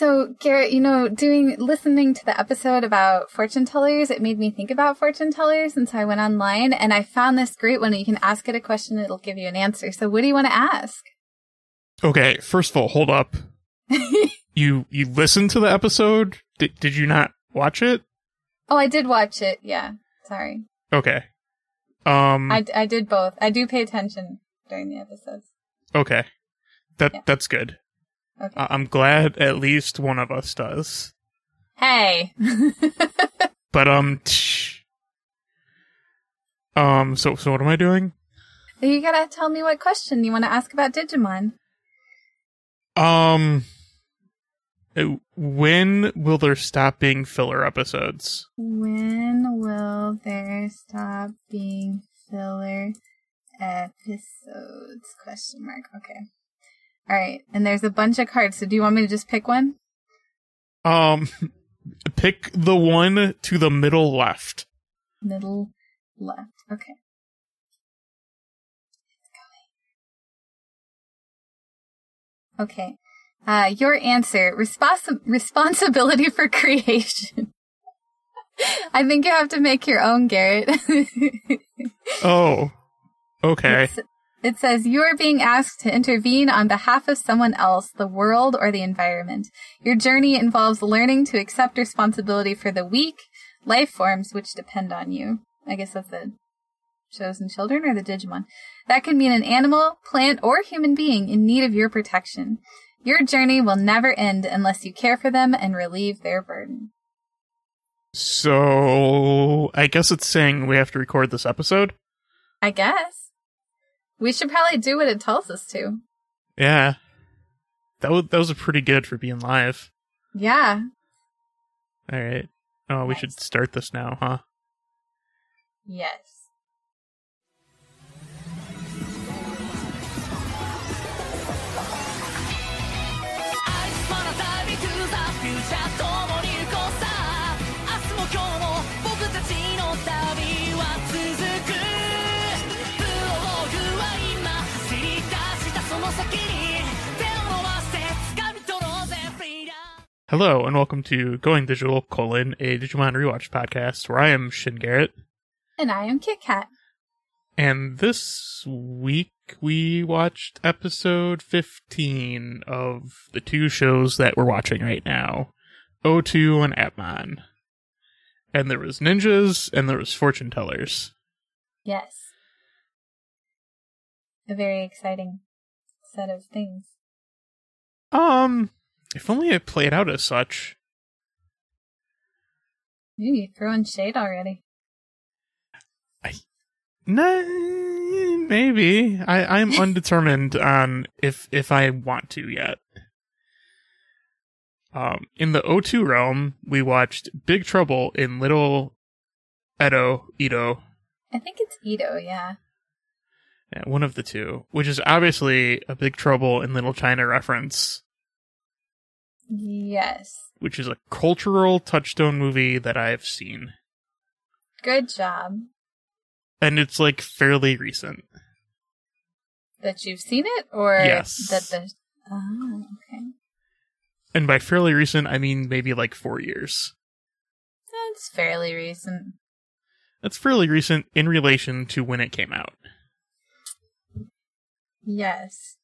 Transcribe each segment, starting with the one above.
So, Garrett, you know, doing listening to the episode about fortune tellers, it made me think about fortune tellers, and so I went online and I found this great one. You can ask it a question; it'll give you an answer. So, what do you want to ask? Okay, first of all, hold up. you you listened to the episode? Did did you not watch it? Oh, I did watch it. Yeah, sorry. Okay. Um. I, I did both. I do pay attention during the episodes. Okay. That Yeah. that's good. Okay. I- I'm glad at least one of us does. hey. But um. tch. Um. So so what am I doing? you gotta tell me what question you want to ask about Digimon. Um. uh, When will there stop being filler episodes? When will there stop being filler episodes? Question mark. Okay. All right. And there's a bunch of cards. So do you want me to just pick one? Um. Pick the one to the middle left. Middle left. Okay. Okay. Uh, your answer: respons- responsibility for creation. I think you have to make your own, Garrett. Oh. Okay. It's- It says you are being asked to intervene on behalf of someone else, the world, or the environment. Your journey involves learning to accept responsibility for the weak life forms which depend on you. I guess that's the chosen children or the Digimon. That can mean an animal, plant, or human being in need of your protection. Your journey will never end unless you care for them and relieve their burden. So I guess it's saying we have to record this episode. I guess. We should probably do what it tells us to. Yeah. That was that was pretty good for being live. Yeah. All right. Oh, we Nice. should start this now, huh? Yes. Hello and welcome to Going Digital colon a Digimon rewatch podcast where I am Shin Garrett, And I am Kit Kat. and this week we watched episode fifteen of the two shows that we're watching right now, O2 and Appmon. And there was ninjas and there was fortune tellers. Yes. A very exciting set of things. Um, if only it played out as such. Ooh, you throwing shade already. I Nah, maybe. I, I'm undetermined on if if I want to yet. Um, in the O2 realm, we watched Big Trouble in Little Edo, Edo, I think it's Ito, yeah. Yeah, one of the two, which is obviously a Big Trouble in Little China reference, Yes. which is a cultural touchstone movie that I've seen, Good job and it's like fairly recent. that you've seen it, or Yes. that the. Oh, okay. And by fairly recent, I mean maybe like four years. That's fairly recent. That's fairly recent in relation to when it came out. Yes.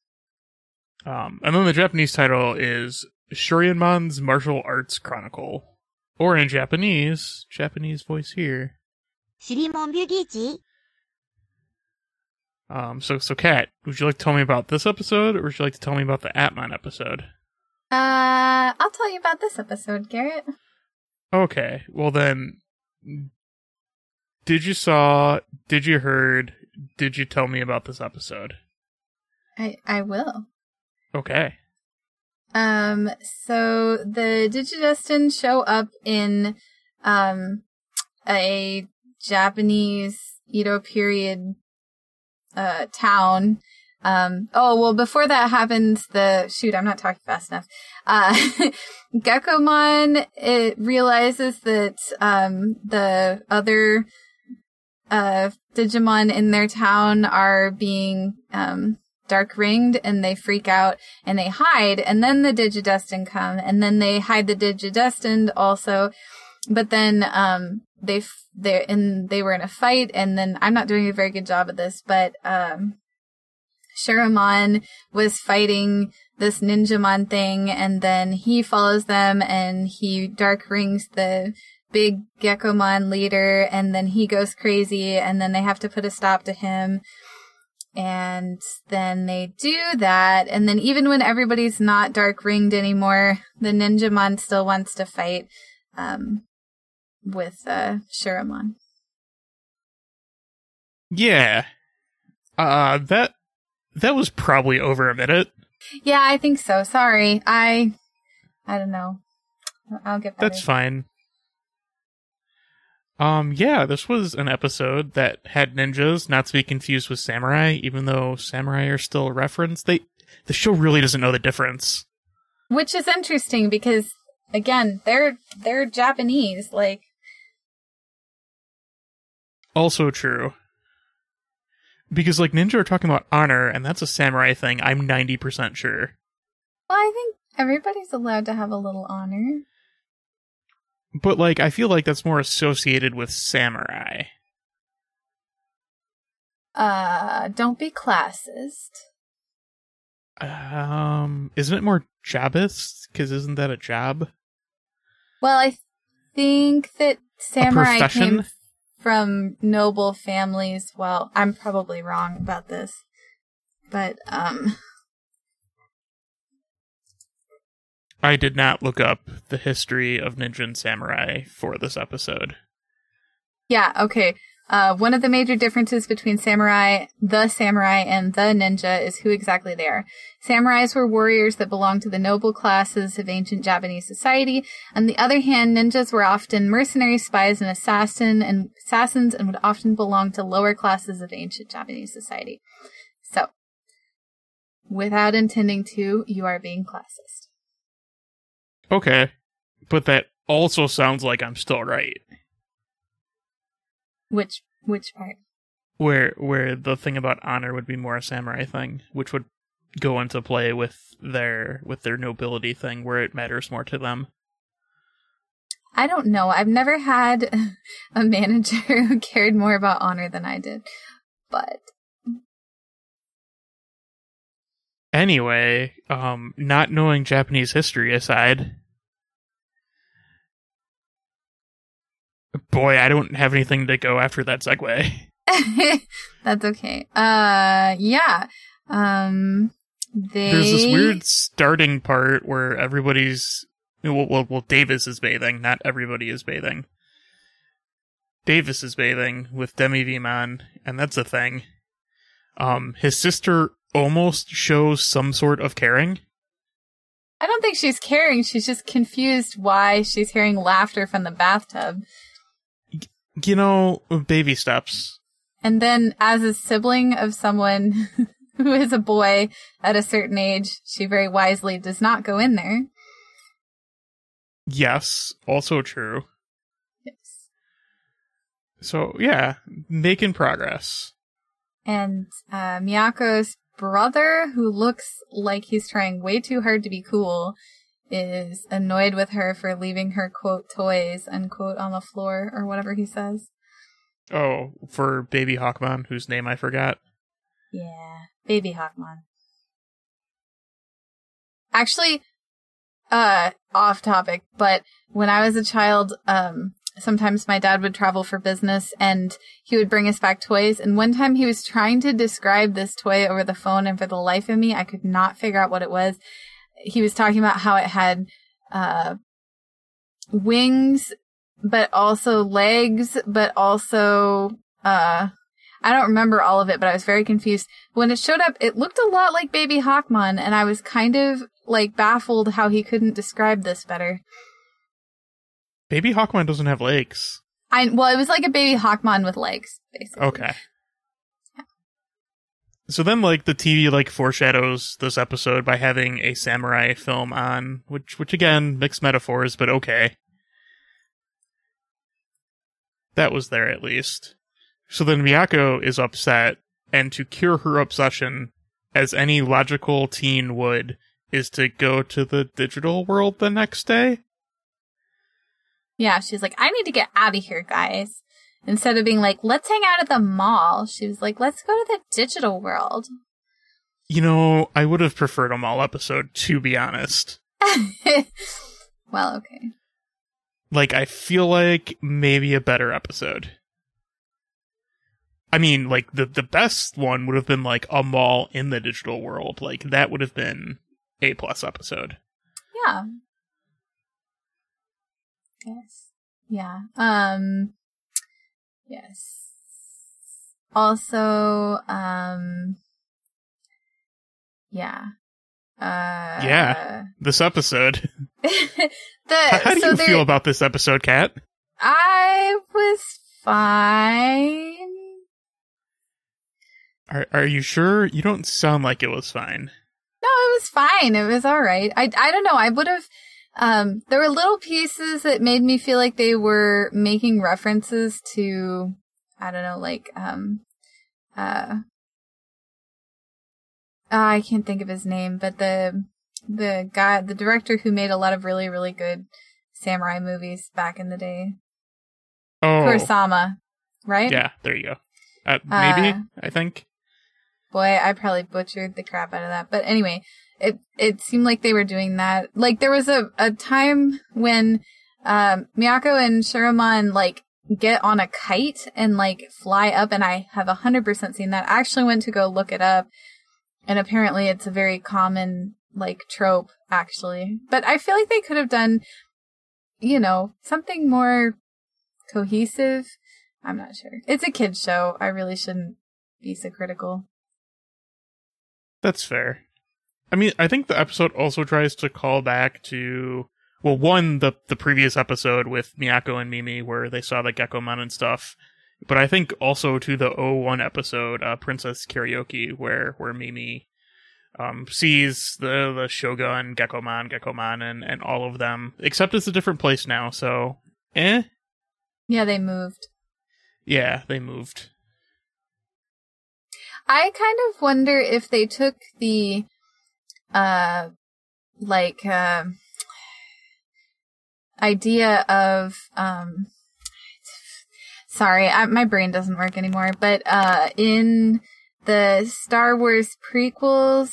Um, and then the Japanese title is Shurimon's Martial Arts Chronicle, or in Japanese, Japanese voice here. Shurimon Ryugichi. Um, so, so Kat, would you like to tell me about this episode, or would you like to tell me about the Appmon episode? Uh, I'll tell you about this episode, Garrett. Okay, well then, did you saw, did you heard, did you tell me about this episode? I I will. Okay. Um, so the Digidestin show up in um a Japanese Edo period uh town. Um oh well before that happens the shoot, I'm not talking fast enough. Uh Gekomon it realizes that um the other uh Digimon in their town are being um dark ringed and they freak out and they hide and then the digidestined come and then they hide the digidestined also. But then um they they and they were in a fight and then I'm not doing a very good job of this but um Shurimon was fighting this ninjamon thing and then he follows them and he dark rings the big Gekomon leader and then he goes crazy and then they have to put a stop to him and then they do that. And then even when everybody's not dark ringed anymore, the Ninjamon still wants to fight um, with uh, Shurimon. Yeah. Uh, that, that was probably over a minute. Yeah, I think so. Sorry. I, I don't know. I'll get better. That's fine. Um, yeah, this was an episode that had ninjas, not to be confused with samurai, even though samurai are still a reference. They, the show really doesn't know the difference. Which is interesting because, again, they're, they're Japanese. Like, Also true. Because, like, ninja are talking about honor, and that's a samurai thing, I'm 90% sure. well, I think everybody's allowed to have a little honor. But, like, I feel like that's more associated with samurai. Uh, don't be classist. Um, isn't it more jobist? Because isn't that a job? Well, I think that samurai came from noble families. Well, I'm probably wrong about this, but um, I did not look up the history of ninja and samurai for this episode. yeah, okay. Uh, one of the major differences between samurai, the samurai, and the ninja is who exactly they are. Samurais were warriors that belonged to the noble classes of ancient Japanese society. On the other hand, ninjas were often mercenary spies and assassin and assassins and would often belong to lower classes of ancient Japanese society. So, without intending to, you are being classist. Okay, but that also sounds like I'm still right. Which which part? Where where the thing about honor would be more a samurai thing, which would go into play with their with their nobility thing, where it matters more to them. I don't know. I've never had a manager who cared more about honor than I did. But Anyway, um, not knowing Japanese history aside, boy, I don't have anything to go after that segue. that's okay. Uh yeah. Um they There's this weird starting part where everybody's well, well, well, Davis is bathing. Not everybody is bathing. Davis is bathing with DemiVeemon, and that's a thing. Um, his sister almost shows some sort of caring. I don't think she's caring. She's just confused why she's hearing laughter from the bathtub. You know, baby steps. And then as a sibling of someone who is a boy at a certain age, she very wisely does not go in there. Yes, also true. Yes. So yeah, making progress. And uh, Miyako's brother, who looks like he's trying way too hard to be cool, is annoyed with her for leaving her quote toys unquote on the floor or whatever he says. Oh, for baby Hawkmon, whose name I forgot. Yeah, baby Hawkmon. Actually, uh, off topic, but when I was a child, um, sometimes my dad would travel for business and he would bring us back toys. And one time he was trying to describe this toy over the phone, and for the life of me, I could not figure out what it was. He was talking about how it had, uh, wings, but also legs, but also, uh, I don't remember all of it, but I was very confused. When it showed up, it looked a lot like Baby Hawkmon, and I was kind of like baffled how he couldn't describe this better. Baby Hawkmon doesn't have legs. I well, it was like a Baby Hawkmon with legs, basically. Okay. So then, like the TV, like foreshadows this episode by having a samurai film on, which, which again, mixed metaphors, but okay. That was there at least. So then Miyako is upset, and to cure her obsession, as any logical teen would, is to go to the digital world the next day. Yeah, she's like, I need to get out of here, guys. Instead of being like, let's hang out at the mall, she was like, let's go to the digital world. You know, I would have preferred a mall episode, to be honest. well, okay. Like, I feel like maybe a better episode. I mean, like, the, the best one would have been like a mall in the digital world. Like, that would have been a plus episode. Yeah. Yes. Yeah. Um yes. Also, um yeah. Uh Yeah. This episode. the How, how do so you feel about this episode, Kat? I was fine. Are are you sure? You don't sound like it was fine. No, it was fine. It was all right. I I don't know. I would have. Um, there were little pieces that made me feel like they were making references to, I don't know, like um, uh, ah, I can't think of his name, but the the guy, the director who made a lot of really really good samurai movies back in the day, Oh, Kurosawa, right? yeah. There you go. Uh, maybe Uh, I think. Boy, I probably butchered the crap out of that. But anyway, it it seemed like they were doing that. Like there was a, a time when um Miyako and Shurimon like get on a kite and like fly up and I have hundred percent seen that. I actually went to go look it up and apparently it's a very common like trope actually. But I feel like they could have done you know, something more cohesive. I'm not sure. It's a kids show. I really shouldn't be so critical. That's fair. I mean, I think the episode also tries to call back to well, one the the previous episode with Miyako and Mimi where they saw the Gekomon and stuff, but I think also to the 01 episode, uh, Princess Karaoke, where where Mimi um sees the the Shogun, Gekomon, Gekomon, and and all of them, except it's a different place now. So, eh, Yeah, they moved. yeah, they moved. I kind of wonder if they took the, uh, like, uh, idea of, um, sorry, I, my brain doesn't work anymore, but, uh, in the Star Wars prequels,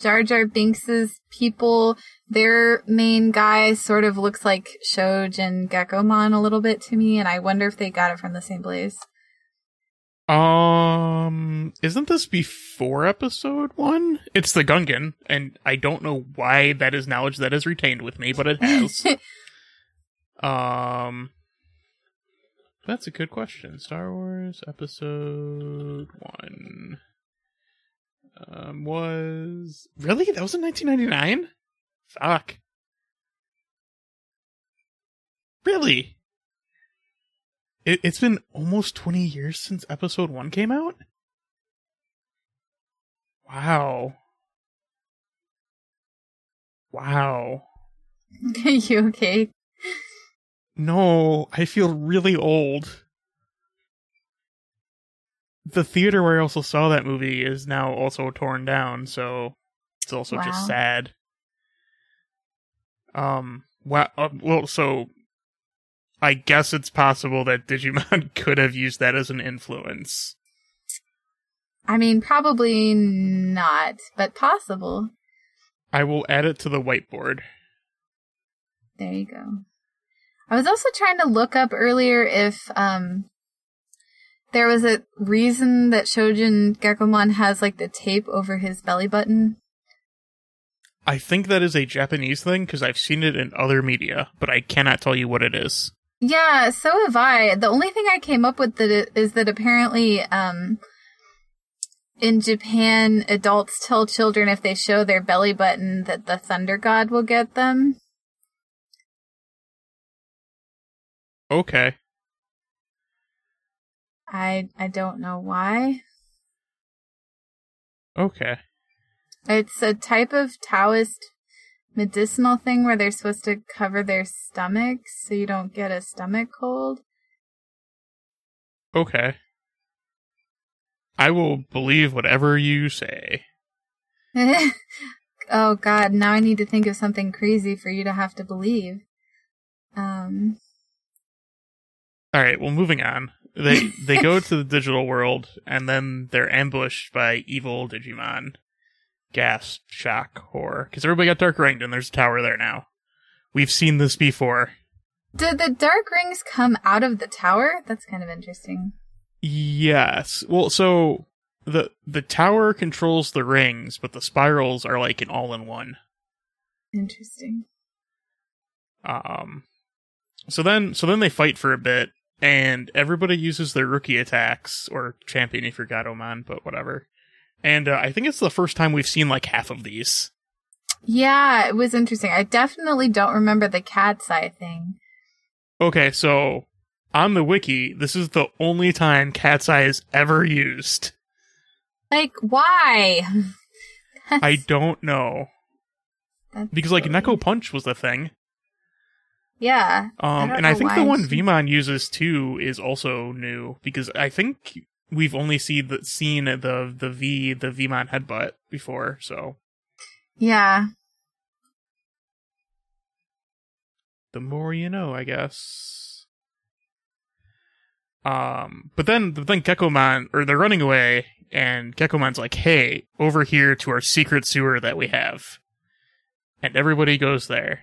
Jar Jar Binks's people, their main guy sort of looks like Shogun Gekomon a little bit to me, and I wonder if they got it from the same place. Um, isn't this before episode one? It's the Gungan, and I don't know why that is knowledge that is retained with me, but it has. um, that's a good question. Star Wars episode one um was really that was in 1999. Fuck. Really? It, it's been almost 20 years since episode 1 came out? Wow. Wow. Are you okay? No, I feel really old. The theater where I also saw that movie is now also torn down, so it's also Wow. just sad. Um, wow, uh, well, so I guess it's possible that Digimon could have used that as an influence. I mean, probably not, but possible. I will add it to the whiteboard. There you go. I was also trying to look up earlier if um there was a reason that Shogun Gekomon has like the tape over his belly button. I think that is a Japanese thing because I've seen it in other media, but I cannot tell you what it is. Yeah, so have I. The only thing I came up with that is that apparently um in Japan adults tell children if they show their belly button that the thunder god will get them. Okay. I I don't know why. Okay. It's a type of Taoist medicinal thing where they're supposed to cover their stomachs so you don't get a stomach cold. Okay. I will believe whatever you say. oh god, now I need to think of something crazy for you to have to believe. Um, All right, well, moving on. They they go to the digital world, and then they're ambushed by evil Digimon. Gas, shock, horror. Because everybody got dark ringed, and there's a tower there now. We've seen this before. did the dark rings come out of the tower? That's kind of interesting. Yes. Well, so the the tower controls the rings, but the spirals are like an all in one. Interesting. Um, so then, so then they fight for a bit, and everybody uses their rookie attacks or champion if you're Gatomon, but whatever. And uh, I think it's the first time we've seen like half of these. Yeah, it was interesting. I definitely don't remember the cat's eye thing. Okay, so on the wiki, this is the only time Cat's Eye is ever used. Like, why? I don't know because like. Neko Punch was the thing. Yeah. Um, don't and I think the one Veemon uses too is also new because I think we've only seen the seen the the V the Veemon headbutt before. So Yeah. the more you know, I guess. Um, but then but then Gekomon or they're running away, and Gekomon's like, "Hey, over here to our secret sewer that we have," and everybody goes there.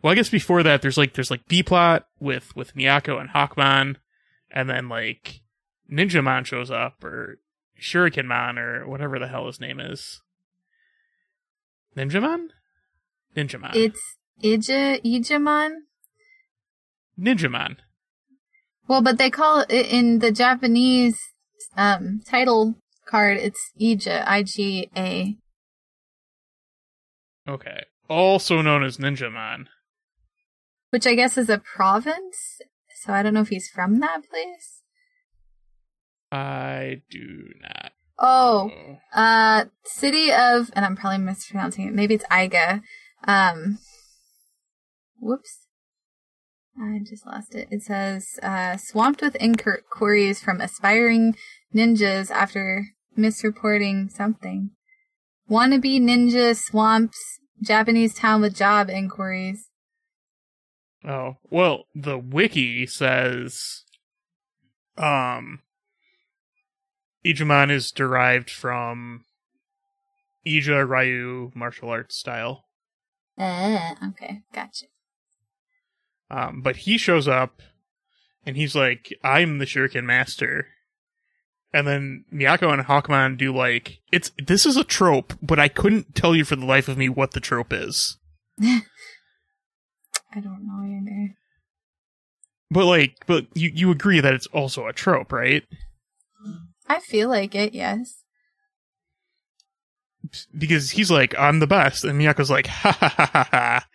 Well, I guess before that, there's like there's like B plot with with Miyako and Hawkmon, and then like Ninjamon shows up or Shurikenmon or whatever the hell his name is. Ninjamon, Ninjamon, It's Ija Ijamon. Ninjamon. Well, but they call it in the Japanese um title card it's Ija, I G A. Okay, also known as Ninjamon. Which I guess is a province. So I don't know if he's from that place. I do not. Oh, know. uh, city of, and I'm probably mispronouncing it. Maybe it's Iga. Um, whoops. I just lost it. It says, uh, swamped with inquiries from aspiring ninjas after misreporting something. Wannabe ninja swamps Japanese town with job inquiries. Oh, well, the wiki says um Ijamon is derived from Ija Ryu martial arts style. Uh, okay, gotcha. Um but he shows up and he's like, I'm the Shuriken master. And then Miyako and Hawkmon do like it's this is a trope, but I couldn't tell you for the life of me what the trope is. I don't know either. But like but you you agree that it's also a trope, right? I feel like it, yes. because he's like, I'm the best. And Miyako's like, ha ha ha ha ha.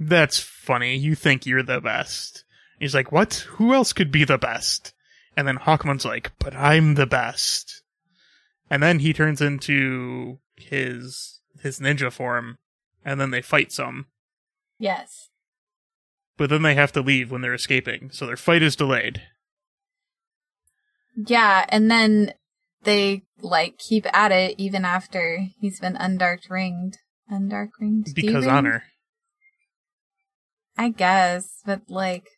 That's funny. You think you're the best. He's like, what? Who else could be the best? And then Hawkmon's like, but I'm the best. And then he turns into his, his ninja form. And then they fight some. Yes. But then they have to leave when they're escaping. So their fight is delayed. Yeah, and then they like keep at it even after he's been undark ringed. Undark ringed? Because honor. I guess, but like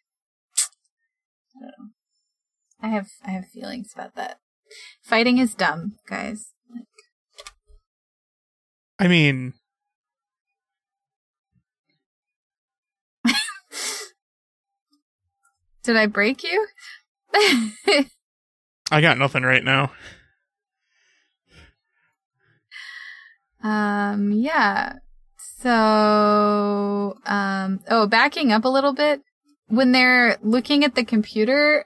I don't know. I have I have feelings about that. Fighting is dumb, guys. Like I mean, Did I break you? I got nothing right now. Um, yeah. So, um, oh, backing up a little bit, when they're looking at the computer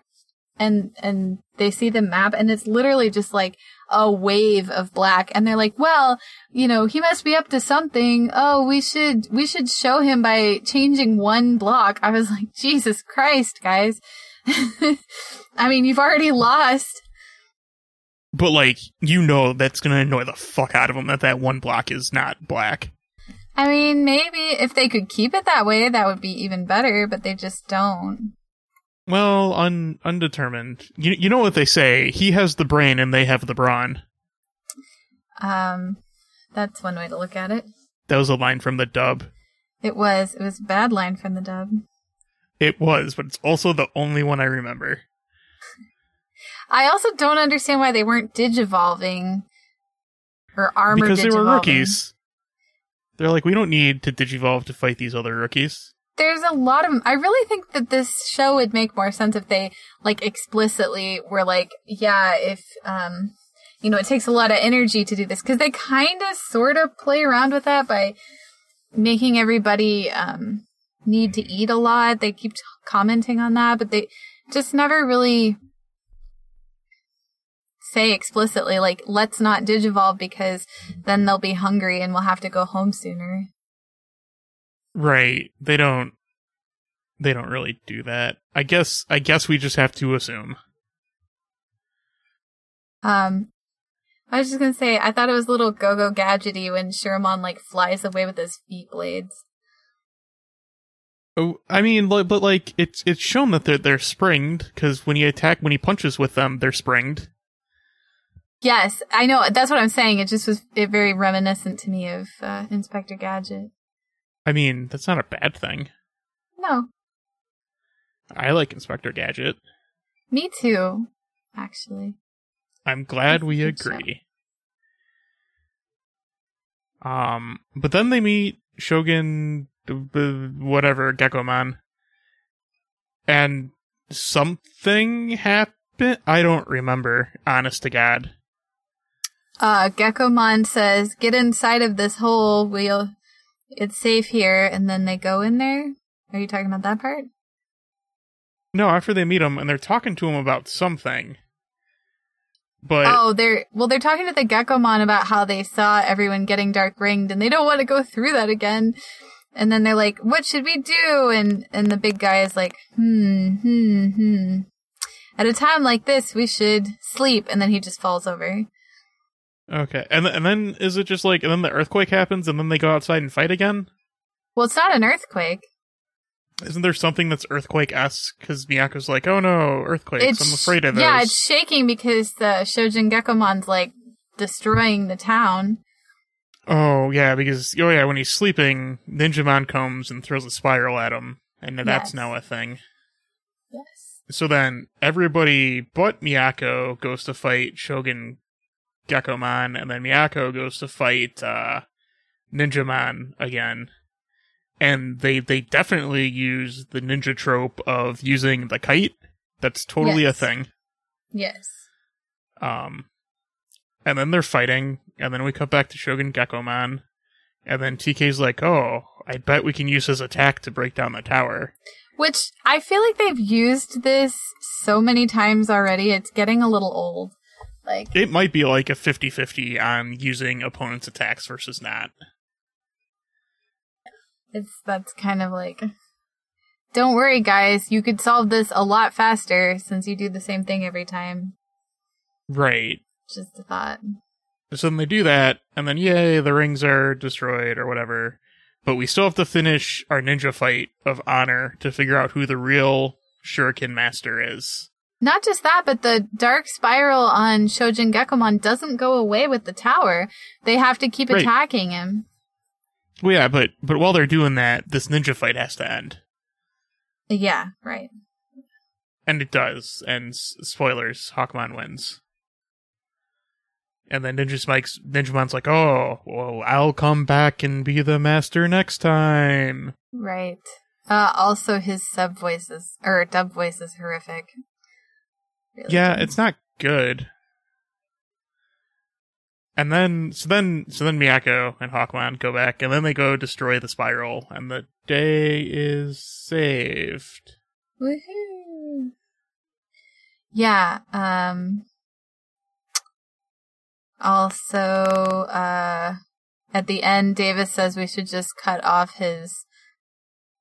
and, and they see the map and it's literally just like a wave of black and they're like, well, you know, he must be up to something. Oh, we should, we should show him by changing one block. I was like, Jesus Christ, guys. I mean, you've already lost. But like, you know that's gonna annoy the fuck out of them that that one block is not black. I mean, maybe if they could keep it that way, that would be even better, but they just don't. Well, un- undetermined. You you know what they say? He has the brain and they have the brawn. Um, That's one way to look at it. That was a line from the dub. It was. It was a bad line from the dub. It was, but it's also the only one I remember. I also don't understand why they weren't digivolving or armor because they were rookies. They're like, we don't need to digivolve to fight these other rookies. There's a lot of. I really think that this show would make more sense if they like explicitly were like, yeah, if um, you know, it takes a lot of energy to do this because they kind of sort of play around with that by making everybody um need to eat a lot. They keep t- commenting on that, but they just never really say explicitly like let's not digivolve because then they'll be hungry and we'll have to go home sooner. Right. They don't they don't really do that. I guess I guess we just have to assume. Um, I was just gonna say, I thought it was a little go-go gadgety when Shurimon like flies away with his feet blades. Oh, I mean, but like it's it's shown that they're they're springed because when he attack when he punches with them, they're springed. Yes, I know. That's what I'm saying. It just was it very reminiscent to me of uh, Inspector Gadget. I mean, that's not a bad thing. No, I like Inspector Gadget. me too. Actually, I'm glad we show. agree. Um, but then they meet Shogun, whatever, Gekomon, and something happened. I don't remember, honest to God. uh, Gekomon says, "Get inside of this hole. We'll. It's safe here." And then they go in there. Are you talking about that part? No, after they meet him and they're talking to him about something. But Oh, they're well. They're talking to the Gekomon about how they saw everyone getting dark ringed, and they don't want to go through that again. And then they're like, "What should we do?" And and the big guy is like, "Hmm, hmm, hmm. At a time like this, we should sleep." And then he just falls over. okay, and th- and then is it just like and then the earthquake happens and then they go outside and fight again? Well, it's not an earthquake. Isn't there something that's earthquake esque? Because Miyako's like, oh no, earthquakes! I'm afraid of those. yeah, it's shaking because the Shogun Gekomon's like destroying the town. Oh yeah, because oh yeah, when he's sleeping, Ninjamon comes and throws a spiral at him, and that's Yes. now a thing. Yes. So then everybody but Miyako goes to fight Shogun Gekomon, and then Miyako goes to fight uh, Ninjamon again. And they they definitely use the ninja trope of using the kite. That's totally Yes. a thing. Yes. Um, and then they're fighting, and then we cut back to Shogun Gekomon, and then TK's like, "Oh, I bet we can use his attack to break down the tower." Which I feel like they've used this so many times already. It's getting a little old. Like It might be like a 50-50 on using opponents' attacks versus not. it's that's kind of like don't worry guys, you could solve this a lot faster since you do the same thing every time. Right. Just a thought. So then they do that, and then yay, the rings are destroyed or whatever. But we still have to finish our ninja fight of honor to figure out who the real Shuriken Master is. Not just that, but the dark spiral on Shogun Gekomon doesn't go away with the tower. They have to keep Right. attacking him. Well, yeah, but but while they're doing that, this ninja fight has to end, Yeah, right. and it does. And spoilers, Hawkmon wins. And then Ninja Spike's Ninjamon's like, "Oh, well, I'll come back and be the master next time." Right. Uh, also his sub voices, or dub voice is horrific. Really Yeah, it's not good. And then, so then, so then Miyako and Hawkmon go back, and then they go destroy the spiral, and the day is saved. Woohoo! Yeah, um also uh at the end Davis says we should just cut off his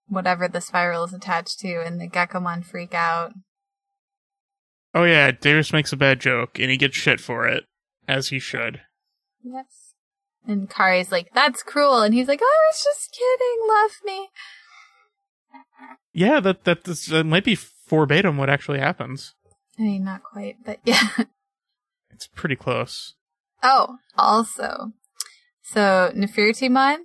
whatever the spiral is attached to and the Gekomon freak out. Oh yeah, Davis makes a bad joke, and he gets shit for it, as he should. Yes. And Kari's like, that's cruel and he's like, I was just kidding, love me. Yeah, that that, this, that might be verbatim what actually happens. I mean not quite, but yeah. It's pretty close. Oh, also, So Nefertimon,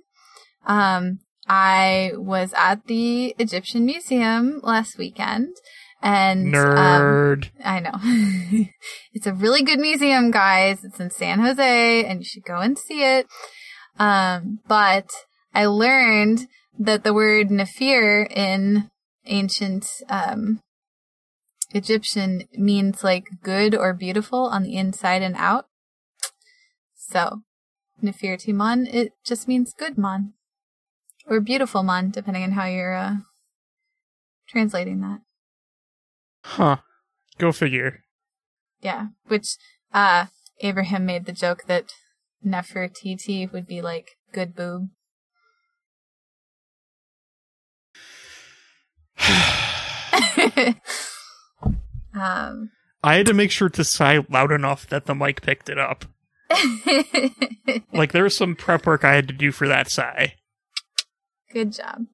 um, I was at the Egyptian Museum last weekend and, um, Nerd. I know. it's a really good museum, guys. It's in San Jose and you should go and see it. Um, but I learned that the word Nefer in ancient, um, Egyptian means like good or beautiful on the inside and out. So, Nefertimon, it just means good mon. Or beautiful mon, depending on how you're, uh, translating that. huh. Go figure. Yeah, which uh Abraham made the joke that Nefertiti would be like good boob. um I had to make sure to sigh loud enough that the mic picked it up. Like there was some prep work I had to do for that sigh. good job.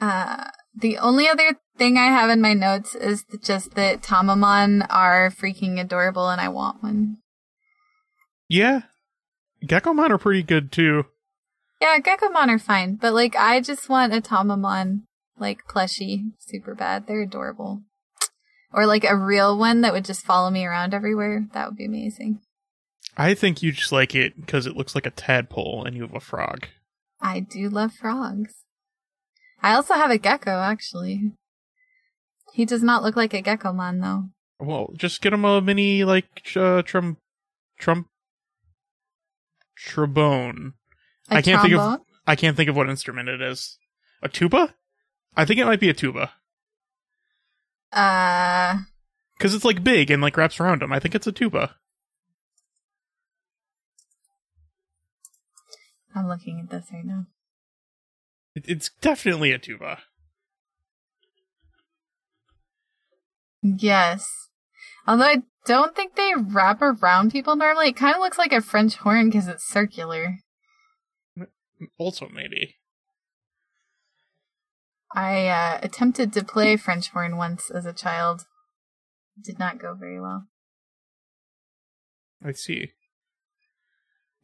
Uh the only other thing I have in my notes is just that Tamamon are freaking adorable and I want one. Yeah. Gekomon are pretty good too. Yeah, Gekomon are fine, but like I just want a Tamamon like plushie super bad. They're adorable. Or like a real one that would just follow me around everywhere. That would be amazing. I think you just like it because it looks like a tadpole and you have a frog. I do love frogs. I also have a gecko actually. He does not look like a Gekomon though. Well, just get him a mini like uh, trum trump trombone. A I can't think of- I can't think of what instrument it is. A tuba? I think it might be a tuba Uh because it's like big and like wraps around him. I think it's a tuba. I'm looking at this right now. It, it's definitely a tuba. Yes. Although I don't think they wrap around people normally. It kind of looks like a French horn because it's circular. Also, maybe. I uh, attempted to play French horn once as a child. It did not go very well. I see.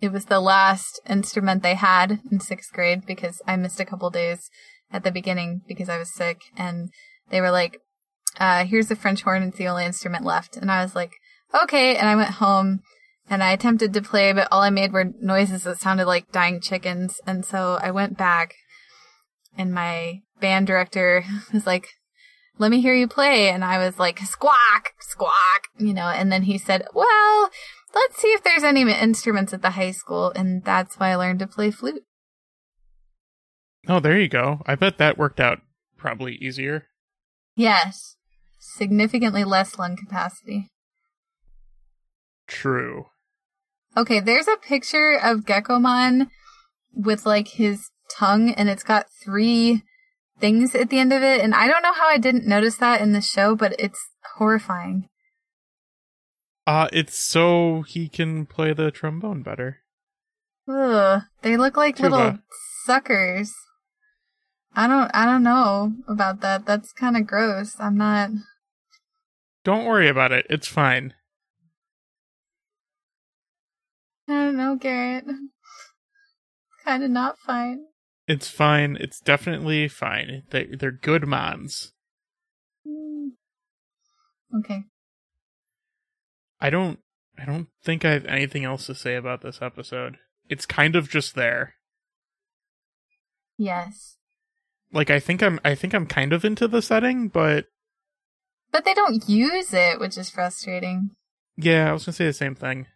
It was the last instrument they had in sixth grade because I missed a couple days at the beginning because I was sick. And they were like, uh, here's the French horn. It's the only instrument left. And I was like, okay. And I went home and I attempted to play, but all I made were noises that sounded like dying chickens. And so I went back and my band director was like, let me hear you play. And I was like, squawk, squawk, you know, and then he said, well, let's see if there's any instruments at the high school. And that's why I learned to play flute. Oh, there you go. I bet that worked out probably easier. Yes. Significantly less lung capacity. True. Okay, there's a picture of Gekomon with like his tongue and it's got three things at the end of it. And I don't know how I didn't notice that in the show, but it's horrifying. Uh, it's so he can play the trombone better. Ugh, they look like Tuba. little suckers. I don't, I don't know about that. That's kind of gross. I'm not. Don't worry about it. It's fine. I don't know, Garrett. Kind of not fine. It's fine. It's definitely fine. They they're good mons. Hmm. Okay. I don't I don't think I have anything else to say about this episode. It's kind of just there. Yes. Like I think I'm I think I'm kind of into the setting, but But they don't use it, which is frustrating. yeah, I was gonna say the same thing.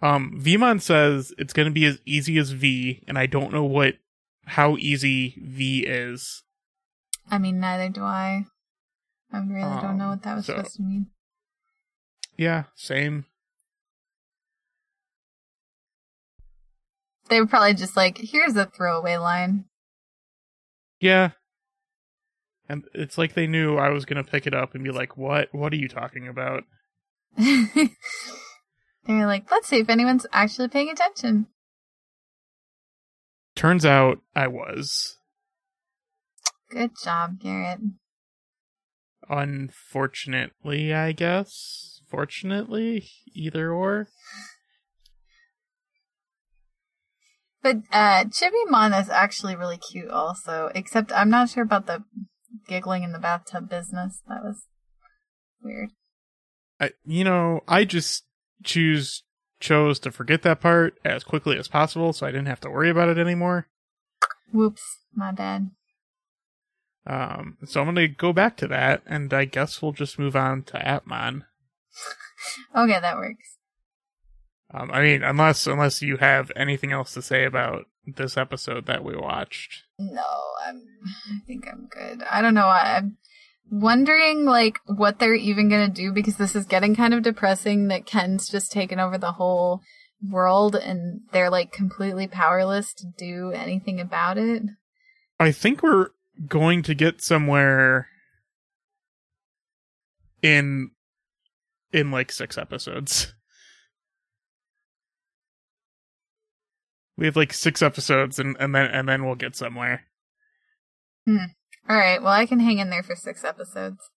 Um, Veemon says it's gonna be as easy as V, and I don't know what how easy V is. I mean, neither do I. I really don't know Um, what that was so- supposed to mean. Yeah, same. They were probably just like, here's a throwaway line. Yeah. And it's like they knew I was gonna pick it up and be like, "What? What are you talking about?" they were like, let's see if anyone's actually paying attention. Turns out I was. Good job, Garrett. Unfortunately, I guess. Fortunately, either or. But uh Chibimon is actually really cute also, except I'm not sure about the giggling in the bathtub business. That was weird. I, you know, I just choose chose to forget that part as quickly as possible, so I didn't have to worry about it anymore. Whoops, my bad. Um, so I'm gonna go back to that, and I guess we'll just move on to Appmon. Okay, that works. Um, I mean, unless unless you have anything else to say about this episode that we watched. No, I'm I think I'm good. I don't know. I'm wondering like what they're even going to do because this is getting kind of depressing that Ken's just taken over the whole world and they're like completely powerless to do anything about it. I think we're going to get somewhere in in like six episodes. We have like six episodes and, and then and then we'll get somewhere. Hmm. All right, well I can hang in there for 6 episodes.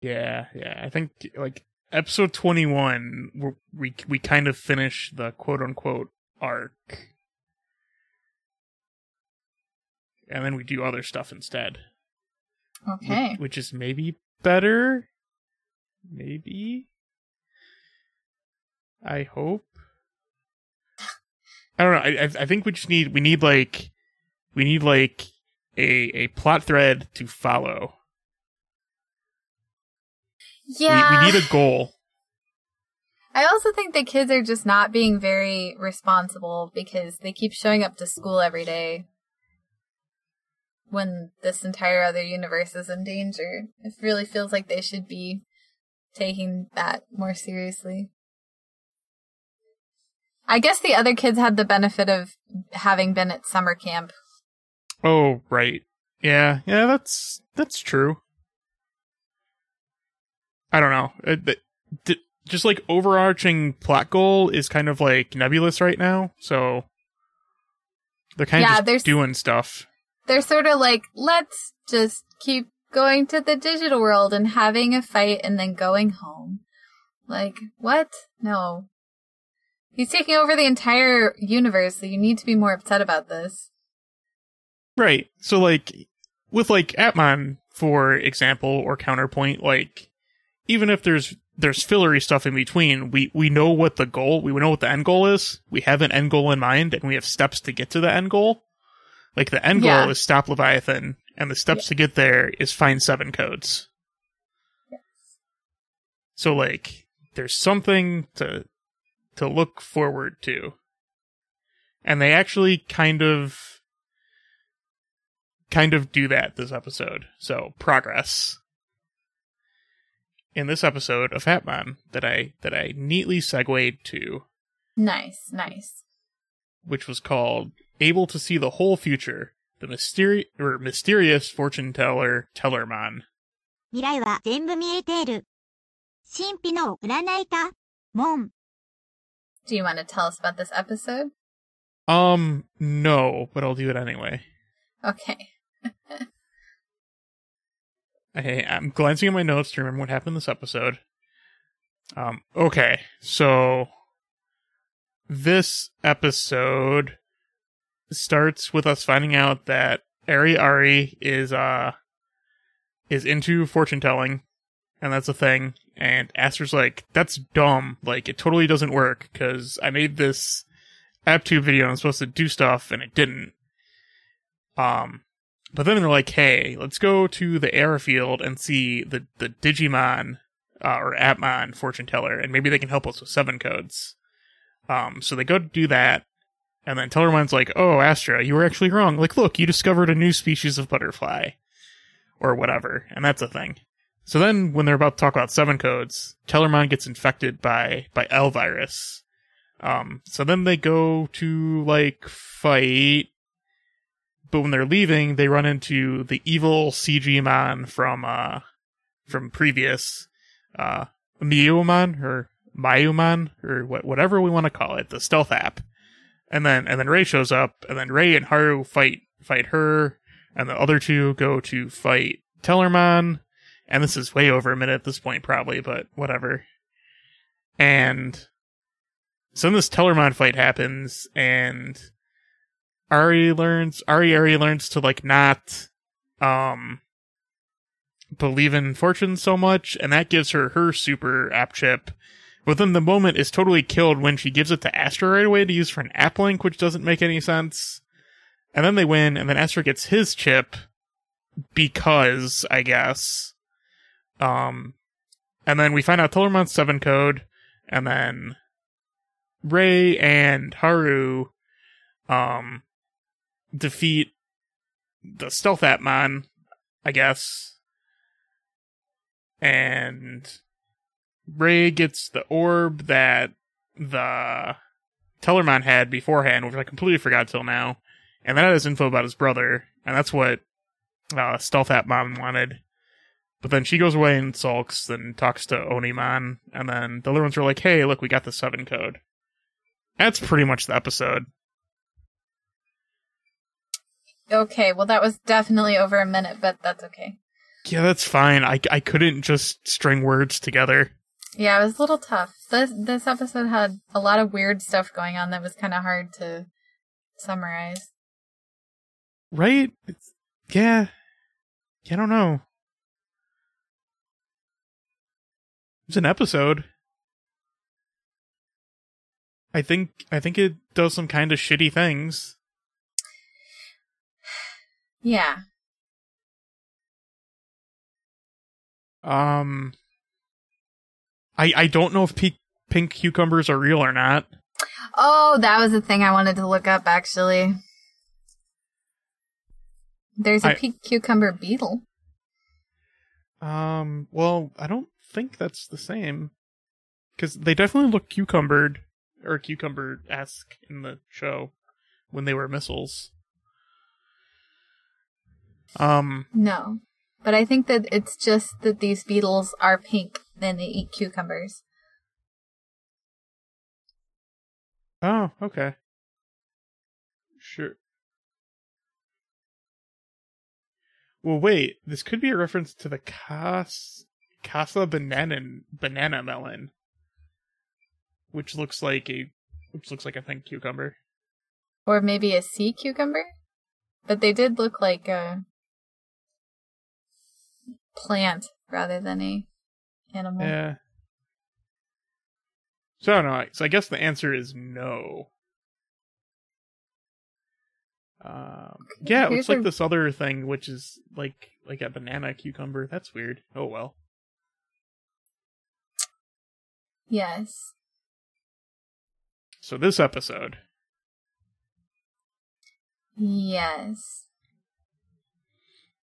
Yeah, yeah. I think like episode twenty one we we we kind of finish the quote unquote arc. And then we do other stuff instead. Okay. Which is maybe better. Maybe. I hope. I don't know. I I- I think we just need we need like we need like a a plot thread to follow. Yeah. We, we need a goal. I also think the kids are just not being very responsible because they keep showing up to school every day when this entire other universe is in danger. It really feels like they should be taking that more seriously. I guess the other kids had the benefit of having been at summer camp. Oh, right. Yeah, yeah, that's that's true. I don't know. Uh, it, it- d- just like overarching plot goal is kind of like nebulous right now, so they're kind Yeah, of just doing stuff. They're sort of like, let's just keep going to the digital world and having a fight and then going home. Like, what? No. He's taking over the entire universe, so you need to be more upset about this. Right. So like with like Appmon, for example, or counterpoint, like even if there's there's fillery stuff in between, we we know what the goal, we know what the end goal is. We have an end goal in mind, and we have steps to get to the end goal. Like the end goal is stop Leviathan, and the steps to get there is find seven codes. So like there's something to to look forward to. And they actually kind of kind of do that this episode. So progress. In this episode of Fat that I that I neatly segued to. Nice, nice. Which was called Able to See the Whole Future, the mysteri- or mysterious fortune teller Tellermon. 未来は全部見えている。神秘の占い家、モン。Do you want to tell us about this episode? Um, no, but I'll do it anyway. Okay. I, I'm glancing at my notes to remember what happened this episode. Um, okay, so this episode starts with us finding out that Ari Ari is uh is into fortune telling, and that's a thing. And Aster's like, "That's dumb. Like, it totally doesn't work because I made this AppTube video and I'm supposed to do stuff, and it didn't." Um, but then they're like, "Hey, let's go to the airfield and see the the Digimon uh, or Appmon fortune teller, and maybe they can help us with seven codes." Um, so they go to do that, and then Tellermon's like, "Oh, Astra, you were actually wrong. Like, look, you discovered a new species of butterfly, or whatever, and that's a thing." So then, when they're about to talk about seven codes, Tellermon gets infected by by L virus. Um, so then they go to like fight but when they're leaving, they run into the evil CG man from uh from previous uh Miyuman or Mayuman or what whatever we want to call it, the stealth app. And then and then Ray shows up, and then Ray and Haru fight fight her, and the other two go to fight Tellermon. And this is way over a minute at this point, probably, but whatever. And so then this Tellermon fight happens, and Ari learns Ari Ari learns to like not um believe in fortune so much, and that gives her her super app chip. But then the moment is totally killed when she gives it to Astra right away to use for an app link, which doesn't make any sense. And then they win, and then Astra gets his chip because, I guess. Um, and then we find out Tellermon's 7 code, and then Ray and Haru, um, defeat the Stealth Appmon, I guess. And Ray gets the orb that the Tellermon had beforehand, which I completely forgot till now. And that has info about his brother, and that's what uh, Stealth Appmon wanted. But then she goes away and sulks and talks to Onimon, and then the other ones are like, hey, look, we got the 7 code. That's pretty much the episode. Okay, well, that was definitely over a minute, but that's okay. Yeah, that's fine. I, I couldn't just string words together. Yeah, it was a little tough. This this episode had a lot of weird stuff going on that was kind of hard to summarize. Right? It's, yeah. Yeah, I don't know. It's an episode. I think I think it does some kind of shitty things. Yeah. Um I I don't know if pe- pink cucumbers are real or not. Oh, that was the thing I wanted to look up actually. There's a I- pink cucumber beetle. Um well, I don't think that's the same cuz they definitely look cucumbered or cucumber-esque in the show when they were missiles. Um No. But I think that it's just that these beetles are pink and they eat cucumbers. Oh, okay. Sure. Well, wait. This could be a reference to the Cas Casa banana banana melon, which looks like a which looks like a thing cucumber. Or maybe a sea cucumber? But they did look like a plant rather than a animal. Yeah. So I don't know. So I guess the answer is no. Um, yeah, it looks like this other thing, which is like like a banana cucumber. That's weird. Oh well. Yes. So this episode, Yes.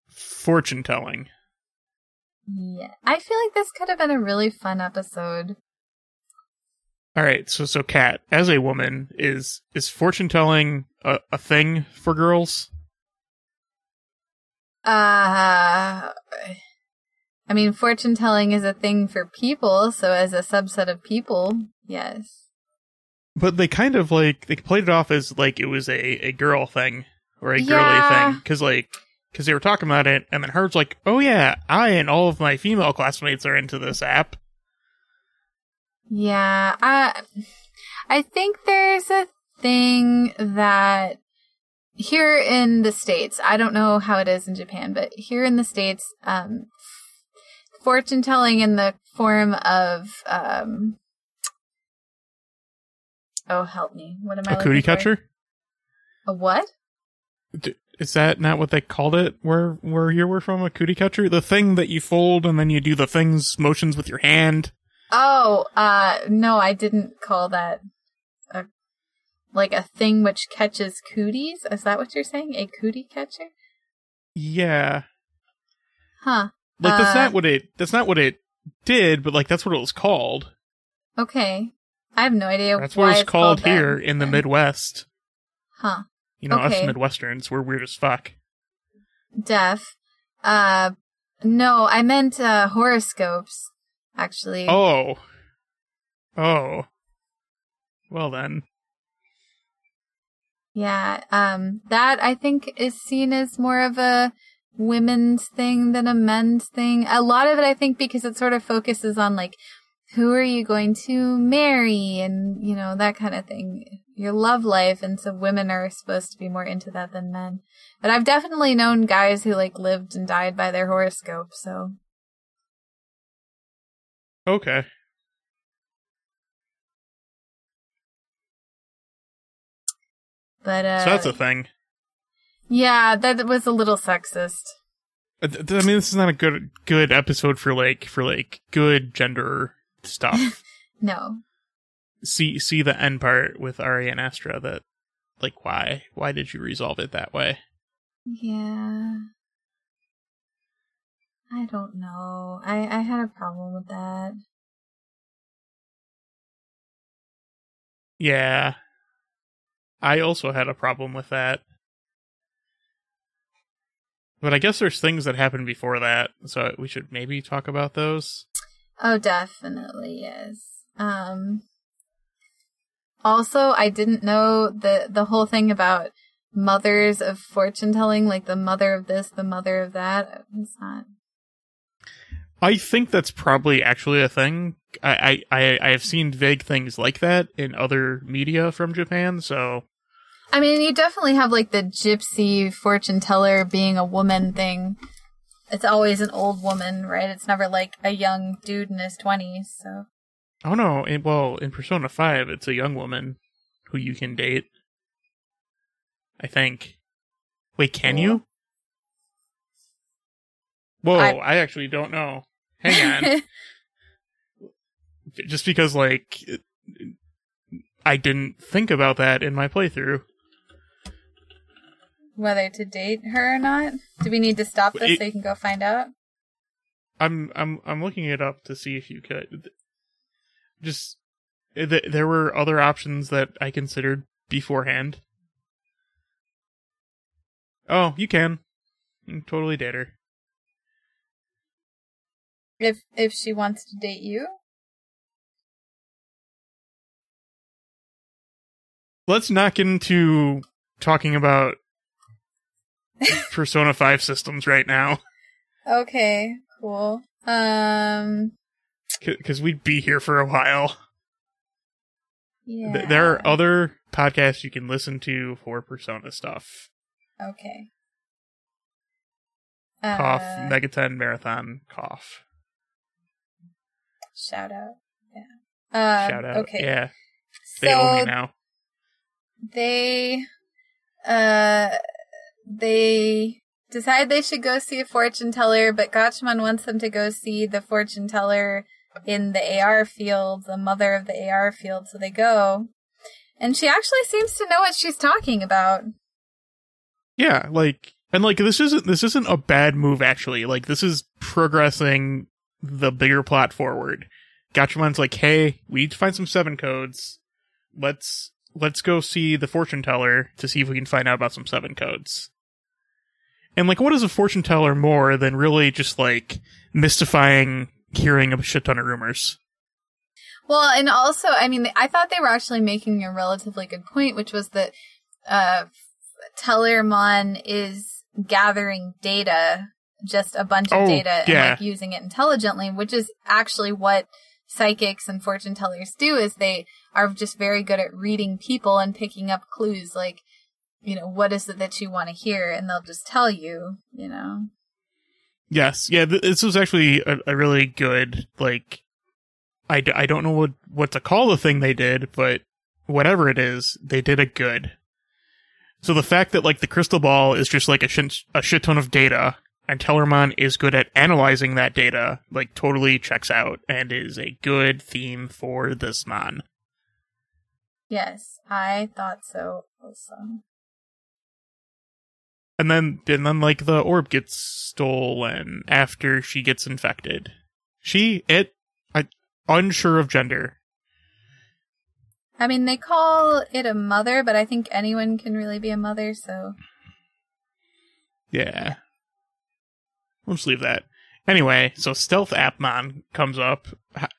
fortune telling. Yeah. I feel like this could have been a really fun episode. All right, so so Kat, as a woman, is is fortune telling a, a thing for girls? Uh I mean fortune telling is a thing for people, so as a subset of people, yes. But they kind of like they played it off as like it was a a girl thing or a girly Yeah. thing because like because they were talking about it, and then Herb's like, "Oh yeah, I and all of my female classmates are into this app." Yeah, I I think there's a thing that here in the states, I don't know how it is in Japan, but here in the states, um, fortune telling in the form of um, oh help me, what am I? A cootie looking for? catcher? A what? Is that not what they called it? Where where you were from? A cootie catcher? The thing that you fold and then you do the things motions with your hand. Oh, uh, no, I didn't call that a like a thing which catches cooties. Is that what you're saying? A cootie catcher? Yeah, Huh. like that's Uh, not what it. That's not what it did, but like that's what it was called. Okay. I have no idea. That's what it's called, that here in the. Midwest. Huh. You know, us Midwesterns, we're weird as fuck. Deaf. Uh, no, I meant uh, horoscopes. Actually. Oh. Oh. Well then. Yeah. Um, that I think is seen as more of a women's thing than a men's thing. A lot of it, I think, because it sort of focuses on like, who are you going to marry and, you know, that kind of thing. your love life, and so women are supposed to be more into that than men. But I've definitely known guys who like lived and died by their horoscope. So Okay. but uh, so that's a thing. yeah, that was a little sexist. Uh, I mean, this is not a good good episode for like for like good gender stuff. No, see see the end part with Ari and Astra. That like why why did you resolve it that way? yeah, I don't know. I I had a problem with that. Yeah, I also had a problem with that. But I guess there's things that happened before that, so we should maybe talk about those. Oh, definitely, yes. Um also I didn't know the the whole thing about mothers of fortune telling, like the mother of this, the mother of that. It's not I think that's probably actually a thing. I, I, I I have seen vague things like that in other media from Japan, so I mean, you definitely have like the gypsy fortune teller being a woman thing. It's always an old woman, right? It's never like a young dude in his 20s, so. Oh no! In, well, in Persona Five, it's a young woman who you can date. I think. Wait, can you? Whoa! I- I... actually don't know. Hang on. Just because, like, I didn't think about that in my playthrough. Whether to date her or not? Do we need to stop this It- so you can go find out? I'm I'm I'm looking it up to see if you could. Just eh, th- there were other options that I considered beforehand. Oh, you can. You can totally date her. If if she wants to date you? Let's not get into talking about Persona 5 systems right now Okay, cool. Um because we'd be here for a while. yeah. Th- There are other podcasts you can listen to for Persona stuff. Okay. Cough, Uh, Megaten Marathon, cough. shout out. Yeah. Uh, Shout out. Okay. Yeah, they owe me now. they uh they decide they should go see a fortune teller, but Gatchmon wants them to go see the fortune teller in the AR field, the mother of the AR field, so they go. And she actually seems to know what she's talking about. Yeah, like and like this isn't this isn't a bad move actually. Like this is progressing the bigger plot forward. Gatchmon's like, hey, we need to find some seven codes. Let's let's go see the fortune teller to see if we can find out about some seven codes. And like what is a fortune teller more than really just like mystifying hearing a shit ton of rumors? Well, and also, I mean, I thought they were actually making a relatively good point, which was that uh, Tellermon is gathering data, just a bunch of Oh, data, and like using it intelligently, which is actually what psychics and fortune tellers do. Is they are just very good at reading people and picking up clues, like you know, what is it that you want to hear, and they'll just tell you, you know. Yes, yeah. Th- this was actually a, a really good like. I, d- I don't know what what to call the thing they did, but whatever it is, they did it good. So the fact that like the crystal ball is just like a shit a shit ton of data, and Tellermon is good at analyzing that data, like totally checks out and is a good theme for this mon. Yes, I thought so also. And then and then like the orb gets stolen after she gets infected. She it I unsure of gender. I mean, they call it a mother, but I think anyone can really be a mother, so. Yeah. We'll just leave that. Anyway, so Stealth Appmon comes up. H-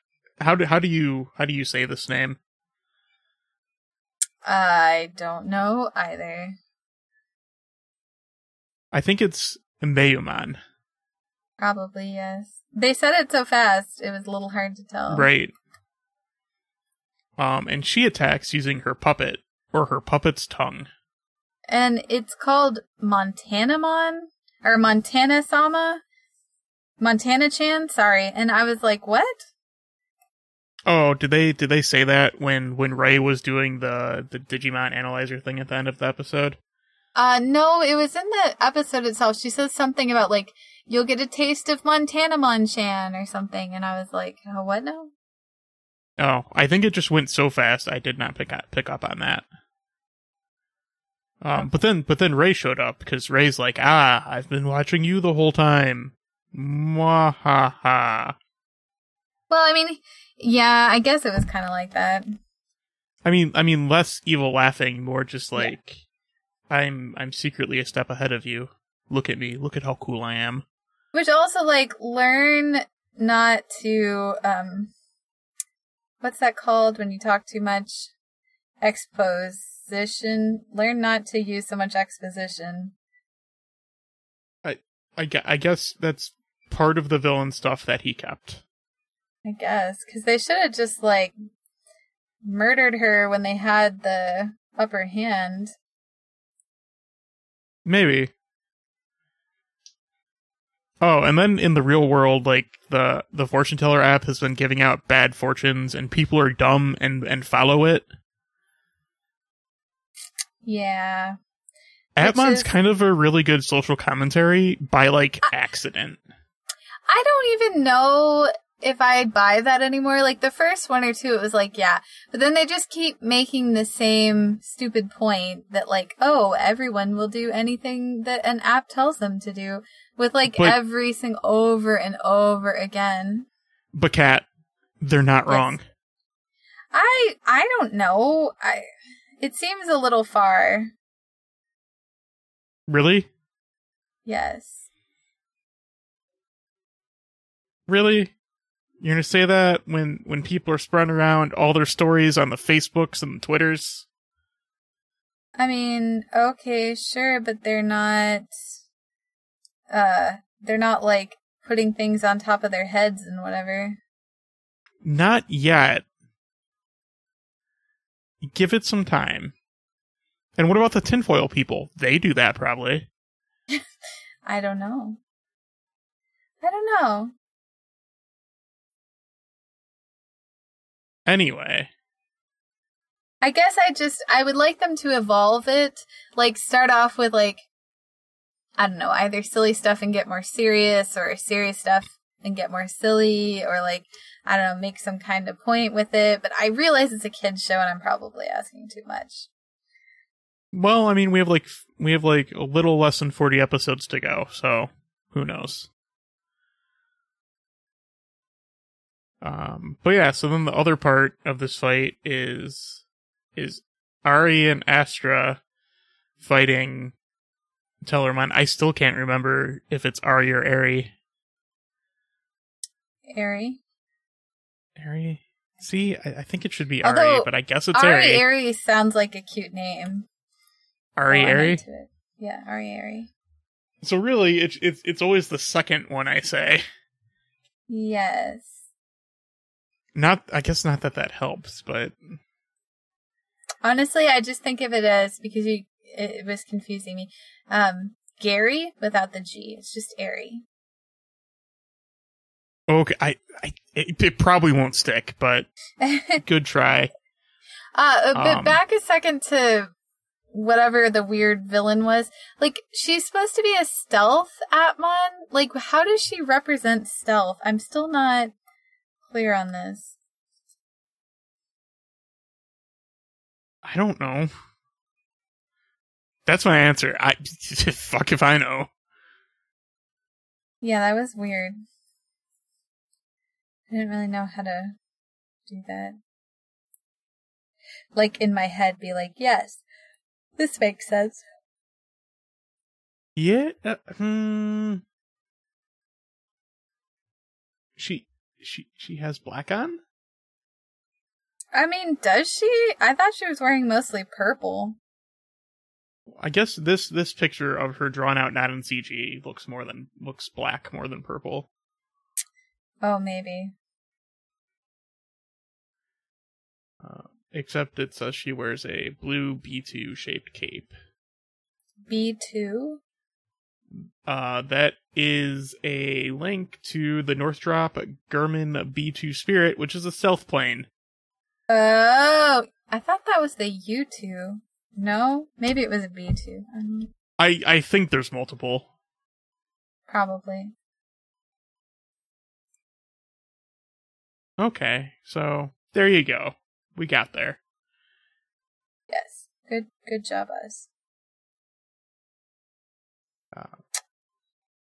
How do how do you how do you say this name? I don't know either. I think it's Mbeyuman, Probably, yes. They said it so fast, it was a little hard to tell. right? Um, and she attacks using her puppet, or her puppet's tongue. and it's called Montanamon or Montana Sama, Montana Chan. Sorry, and I was like, what? Oh, did they did they say that when when Ray was doing the the Digimon analyzer thing at the end of the episode? Uh, no, it was in the episode itself. She says something about like you'll get a taste of Montana Chan or something, and I was like, oh, what now? Oh, I think it just went so fast I did not pick up pick up on that. Um, but then but then Ray showed up because Ray's like, ah, I've been watching you the whole time. Mwahaha. Well, I mean, yeah, I guess it was kind of like that. I mean, I mean, less evil laughing, more just like, I'm I'm secretly a step ahead of you. Look at me. Look at how cool I am. Which also like learn not to um what's that called when you talk too much? Exposition. Learn not to use so much exposition. I, gue- I guess that's part of the villain stuff that he kept. I guess cuz they should have just like murdered her when they had the upper hand. Maybe. Oh, and then in the real world, like the the fortune teller app has been giving out bad fortunes, and people are dumb and and follow it. Yeah. Appmon's is- kind of a really good social commentary by like accident. I don't even know if I buy that anymore. Like the first one or two, it was like, yeah. But then they just keep making the same stupid point that like, oh, everyone will do anything that an app tells them to do with like But- every single over and over again. But cat, they're not Yes. wrong. I, I don't know. I, it seems a little far. Really? Yes. Really? You're gonna say that when when people are spreading around all their stories on the Facebooks and the Twitters? I mean, okay, sure, but they're not uh they're not like putting things on top of their heads and whatever. Not yet. Give it some time. And what about the tinfoil people? They do that probably. I don't know. I don't know. Anyway, I guess I just I would like them to evolve it. Like start off with like I don't know, either silly stuff and get more serious or serious stuff and get more silly or like I don't know, make some kind of point with it. But I realize it's a kids show and I'm probably asking too much. well, I mean, we have like we have like a little less than 40 episodes to go, so who knows. Um, but yeah, so then the other part of this fight is is Ari and Astra fighting Tellermon. I still can't remember if it's Ari or Ari. Airy. Ari? See, I, I think it should be Although, Ari, but I guess it's Ari Ari. Sounds like a cute name. Ari I'm Ari? Yeah, Ari Ari. So really, it's it's it's always the second one I say. Yes. Not, I guess not that that helps, but Honestly, I just think of it as because you it, was confusing me. Um, Gary without the G. It's just Airy. okay, I, I it, it probably won't stick, but good try. Uh, but Um, back a second to whatever the weird villain was. Like, she's supposed to be a stealth Appmon. Like, how does she represent stealth? I'm still not clear on this. I don't know. That's my answer. I fuck if I know. Yeah, that was weird. I didn't really know how to do that. Like, in my head, be like, yes, this makes sense. Yeah. Uh, hmm. She she she has black on. I mean, does she? I thought she was wearing mostly purple. I guess this this picture of her drawn out not in CG looks more than looks black more than purple. Oh, maybe. Uh, except it says she wears a blue B2 shaped cape. B2? Uh, that is a link to the North Drop Garmin B2 Spirit, which is a stealth plane. Oh, I thought that was the U2. No? Maybe it was a B2. Um, I, I think there's multiple. probably. Okay, so there you go. We got there. Yes. Good good job, us.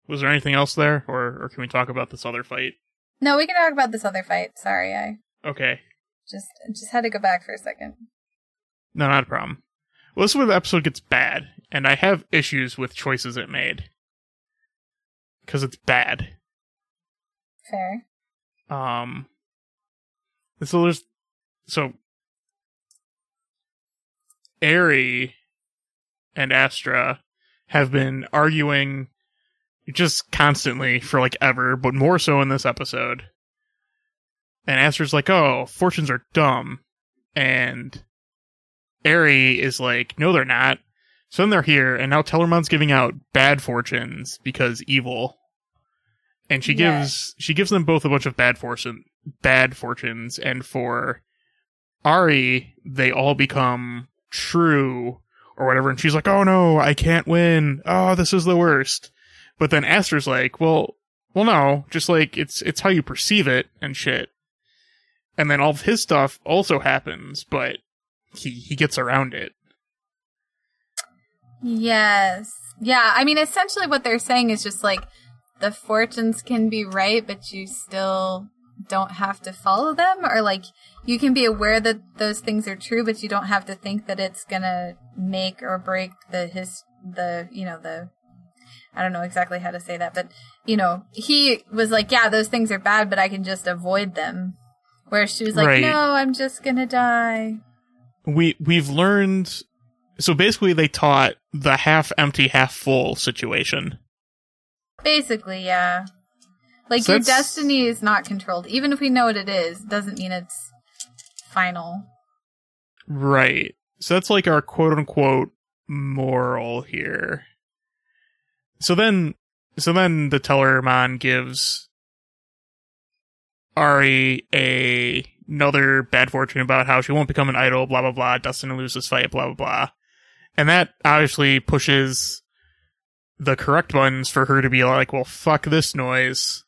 Was there anything else there, or, or can we talk about this other fight? No, we can talk about this other fight. Sorry, I Okay, just just had to go back for a second. no, not a problem. Well, this is where the episode gets bad, and I have issues with choices it made. Because it's bad. Fair. Um, so there's, so, Eri and Astra have been arguing just constantly for like ever, but more so in this episode. And Astra's like, oh, fortunes are dumb. And Eri is like, no, they're not. So then they're here, and now Tellermon's giving out bad fortunes because evil. And she Yeah. gives she gives them both a bunch of bad fortune bad fortunes, and for Ari, they all become true or whatever, and she's like, Oh no, I can't win. Oh, this is the worst. But then Astra's like, Well well no, just like it's it's how you perceive it and shit. And then all of his stuff also happens, but he he gets around it. Yes. Yeah, I mean essentially what they're saying is just like the fortunes can be right, but you still don't have to follow them or like you can be aware that those things are true, but you don't have to think that it's going to make or break the his the, you know, the I don't know exactly how to say that, but you know, he was like, yeah, those things are bad, but I can just avoid them. Where she was like, Right. no, I'm just going to die. we we've learned so basically they taught the half empty half full situation Basically, yeah. Like So your destiny is not controlled. Even if we know what it is, doesn't mean it's final. right so that's like our quote unquote moral here so then so then the tellermon gives ari a another bad fortune about how she won't become an idol blah blah blah dustin will lose this fight blah blah blah and that obviously pushes the correct buttons for her to be like well fuck this noise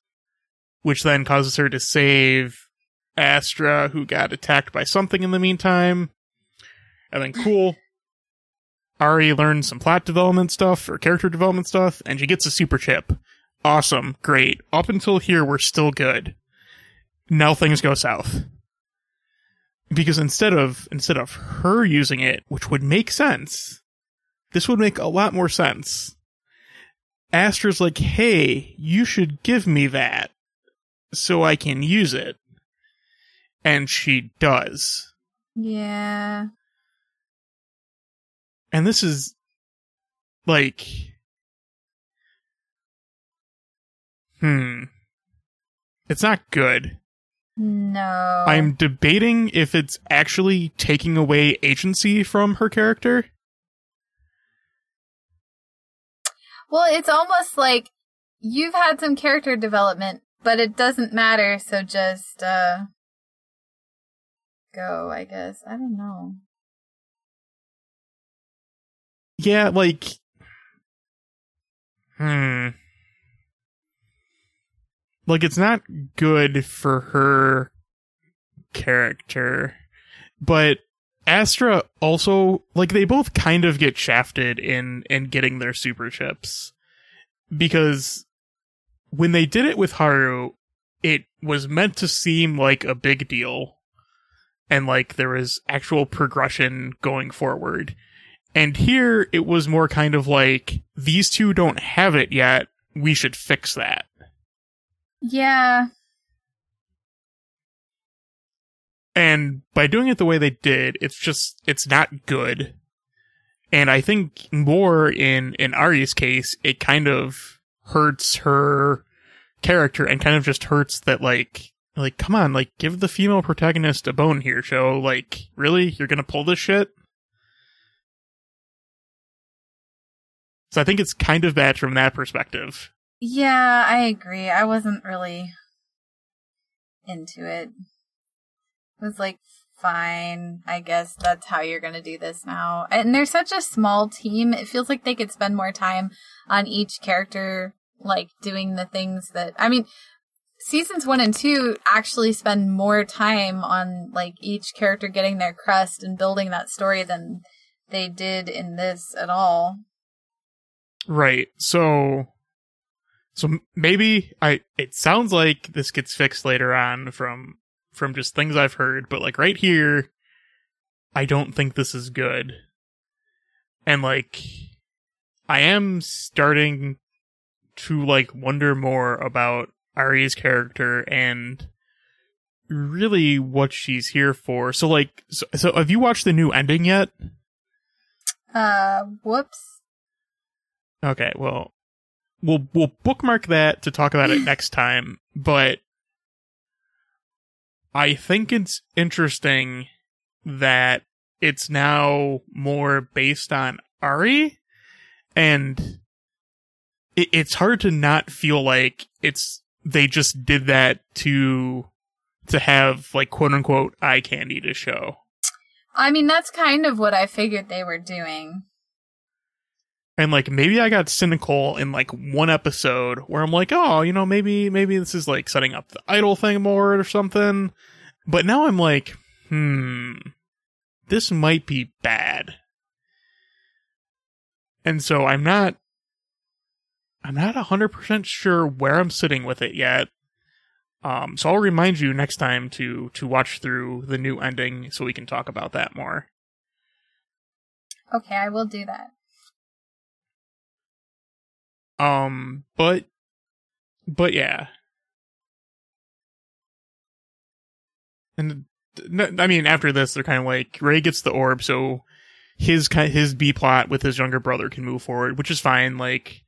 which then causes her to save Astra, who got attacked by something in the meantime. And then cool. Ari learns some plot development stuff or character development stuff, and she gets a super chip. Awesome, great. Up until here, we're still good. Now things go south. Because instead of instead of her using it, which would make sense, this would make a lot more sense. Astra's like, hey, you should give me that so I can use it. And she does. Yeah. And this is like hmm. It's not good. No. I'm debating if it's actually taking away agency from her character. Well, it's almost like you've had some character development, but it doesn't matter, so just uh go, I guess. I don't know. Yeah, like hmm. Like it's not good for her character. But Astra also like they both kind of get shafted in in getting their super chips. Because when they did it with Haru, it was meant to seem like a big deal. And like there was actual progression going forward. And here it was more kind of like, these two don't have it yet. We should fix that. Yeah. And by doing it the way they did, it's just, it's not good. And I think more in, in Ari's case, it kind of hurts her character and kind of just hurts that like, like, come on, like, give the female protagonist a bone here, show. Like, really? You're gonna pull this shit? So I think it's kind of bad from that perspective. Yeah, I agree. I wasn't really into it. It was like, fine. I guess that's how you're going to do this now. And they're such a small team. It feels like they could spend more time on each character, like doing the things that, I mean, seasons one and two actually spend more time on like each character getting their crest and building that story than they did in this at all. Right. So so maybe I it sounds like this gets fixed later on from from just things I've heard, but like right here I don't think this is good. And like I am starting to like wonder more about Ari's character and really what she's here for. So like so, so have you watched the new ending yet? Uh, whoops. Okay, well, we'll we'll bookmark that to talk about it next time. But I think it's interesting that it's now more based on Ari, and it, it's hard to not feel like it's they just did that to to have like quote unquote eye candy to show. I mean, that's kind of what I figured they were doing. And like maybe I got cynical in like one episode where I'm like, oh, you know, maybe maybe this is like setting up the idol thing more or something. But now I'm like, hmm, this might be bad. And so I'm not I'm not 100% sure where I'm sitting with it yet. Um so I'll remind you next time to to watch through the new ending so we can talk about that more. Okay, I will do that. Um, but, but yeah. And I mean, after this, they're kind of like Ray gets the orb, so his his B plot with his younger brother can move forward, which is fine. Like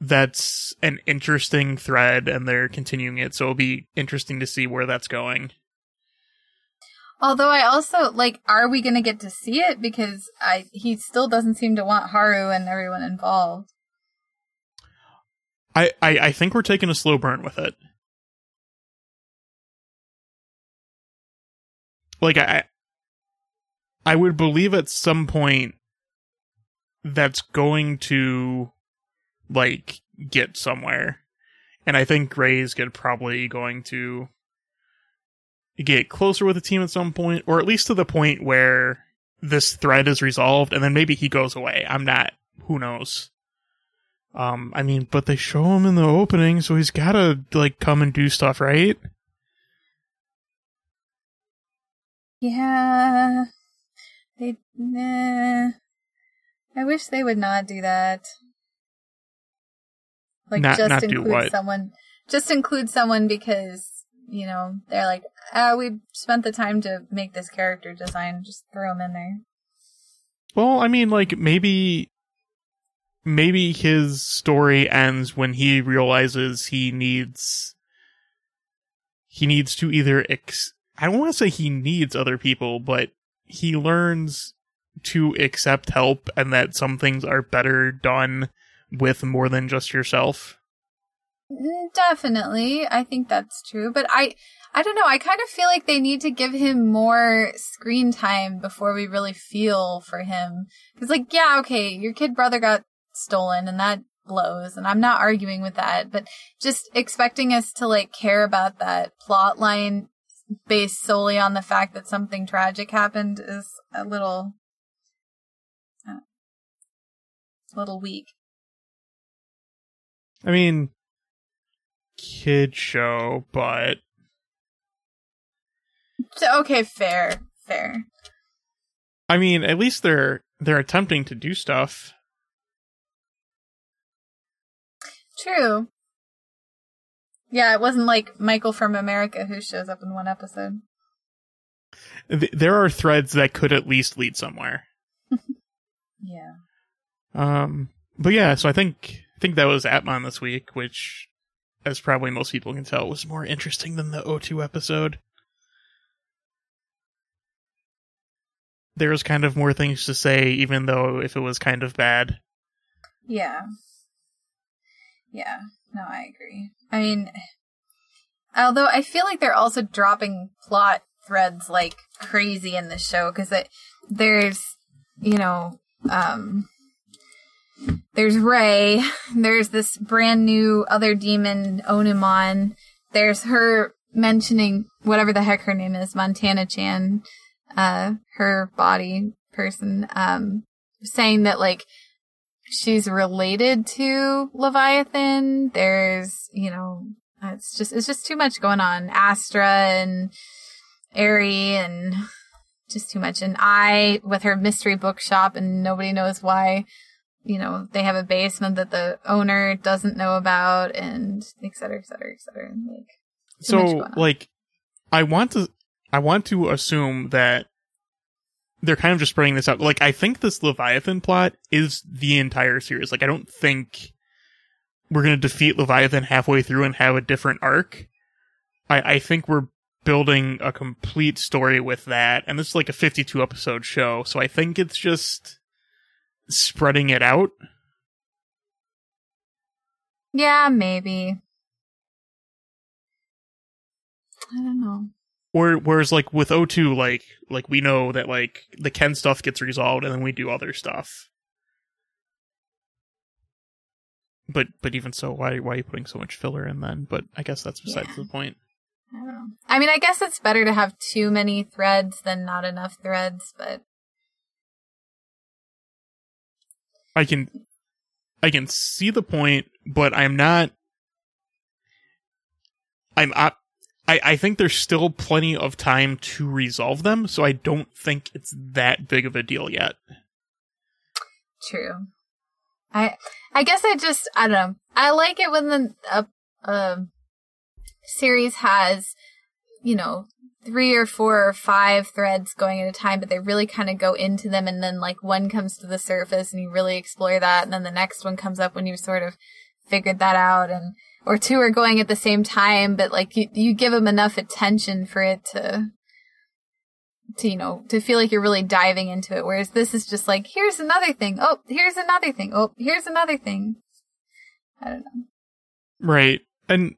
that's an interesting thread, and they're continuing it, so it'll be interesting to see where that's going. Although I also like, are we going to get to see it? Because I he still doesn't seem to want Haru and everyone involved. I, I think we're taking a slow burn with it. Like I I would believe at some point that's going to like get somewhere. And I think Ray's get probably going to get closer with the team at some point, or at least to the point where this threat is resolved and then maybe he goes away. I'm not who knows. Um, I mean, but they show him in the opening, so he's gotta, like, come and do stuff, right? Yeah, they. Nah. I wish they would not do that. Like Not- just not do include what? someone. Just include someone because you know they're like, ah, we spent the time to make this character design. Just throw him in there. Well, I mean, like, maybe, maybe his story ends when he realizes he needs, he needs to either ex, I don't want to say he needs other people, but he learns to accept help and that some things are better done with more than just yourself. Definitely, I think that's true. But I, I don't know. I kind of feel like they need to give him more screen time before we really feel for him. Because, like, yeah, okay, your kid brother got stolen, and that blows, and I'm not arguing with that. But just expecting us to like care about that plot line based solely on the fact that something tragic happened is a little, uh, a little weak. I mean, kid show, but So, okay, fair, fair. I mean, at least they're they're attempting to do stuff. True. Yeah, it wasn't like Michael from America who shows up in one episode. There are threads that could at least lead somewhere. Yeah. Um, but yeah, so I think I think that was Appmon this week, which as probably most people can tell, was more interesting than the O2 episode. There was kind of more things to say, even though if it was kind of bad. Yeah. Yeah. No, I agree. I mean, although I feel like they're also dropping plot threads like crazy in this show because there's, you know, um, there's Ray. There's this brand new other demon, Onimon. There's her mentioning whatever the heck her name is, Montana Chan, uh, her body person, um, saying that like she's related to Leviathan. There's, you know, it's just it's just too much going on. Astra and Ari and just too much. And I with her mystery bookshop and nobody knows why. You know, they have a basement that the owner doesn't know about and et cetera, et cetera, et cetera. Like, so like i want to i want to assume that they're kind of just spreading this out like i think this leviathan plot is the entire series like i don't think we're going to defeat leviathan halfway through and have a different arc i i think we're building a complete story with that and this is like a 52 episode show so i think it's just spreading it out yeah, maybe. I don't know. Whereas like with O2, like like we know that like the Ken stuff gets resolved and then we do other stuff. But but even so, why why are you putting so much filler in then? But I guess that's besides Yeah. the point. I. I mean, I guess it's better to have too many threads than not enough threads, but I can I can see the point, but I'm not I'm I I I think there's still plenty of time to resolve them, so I don't think it's that big of a deal yet. True. I I guess I just I don't know. I like it when the a a series has you know three or four or five threads going at a time, but they really kind of go into them, and then like one comes to the surface and you really explore that, and then the next one comes up when you've sort of figured that out, and or two are going at the same time, but like you you give them enough attention for it to to you know to feel like you're really diving into it whereas this is just like here's another thing oh here's another thing oh here's another thing i don't know Right. And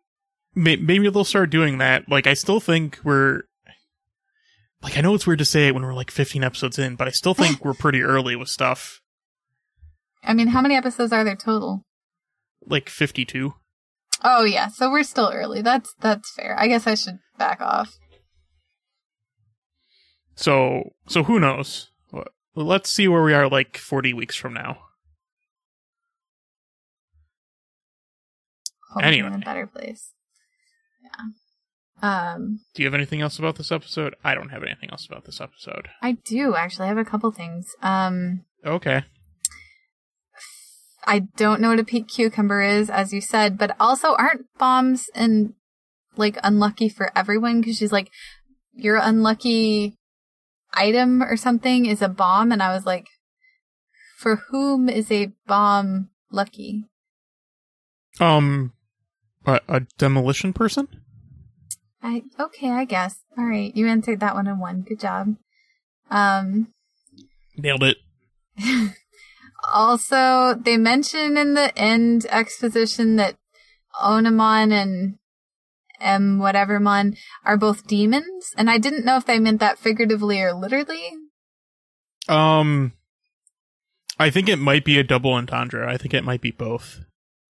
may- maybe they'll start doing that. Like, I still think we're. Like, I know it's weird to say it when we're like 15 episodes in, but I still think we're pretty early with stuff. i mean how many episodes are there total Like 52. Oh yeah so we're still early that's that's fair i guess i should back off So, so who knows? Let's see where we are like 40 weeks from now. Anyway. in a better place yeah um Do you have anything else about this episode? I don't have anything else about this episode. i do actually i have a couple things um Okay. I don't know what a pink cucumber is, as you said, but also aren't bombs and like unlucky for everyone? Because she's like, your unlucky item or something is a bomb, and I was like, for whom is a bomb lucky? Um, a, a demolition person? I okay, I guess. All right, you answered that one in one. Good job. Um, Nailed it. Also, they mention in the end exposition that Onimon and M whatevermon are both demons, and I didn't know if they meant that figuratively or literally. Um, I think it might be a double entendre. I think it might be both.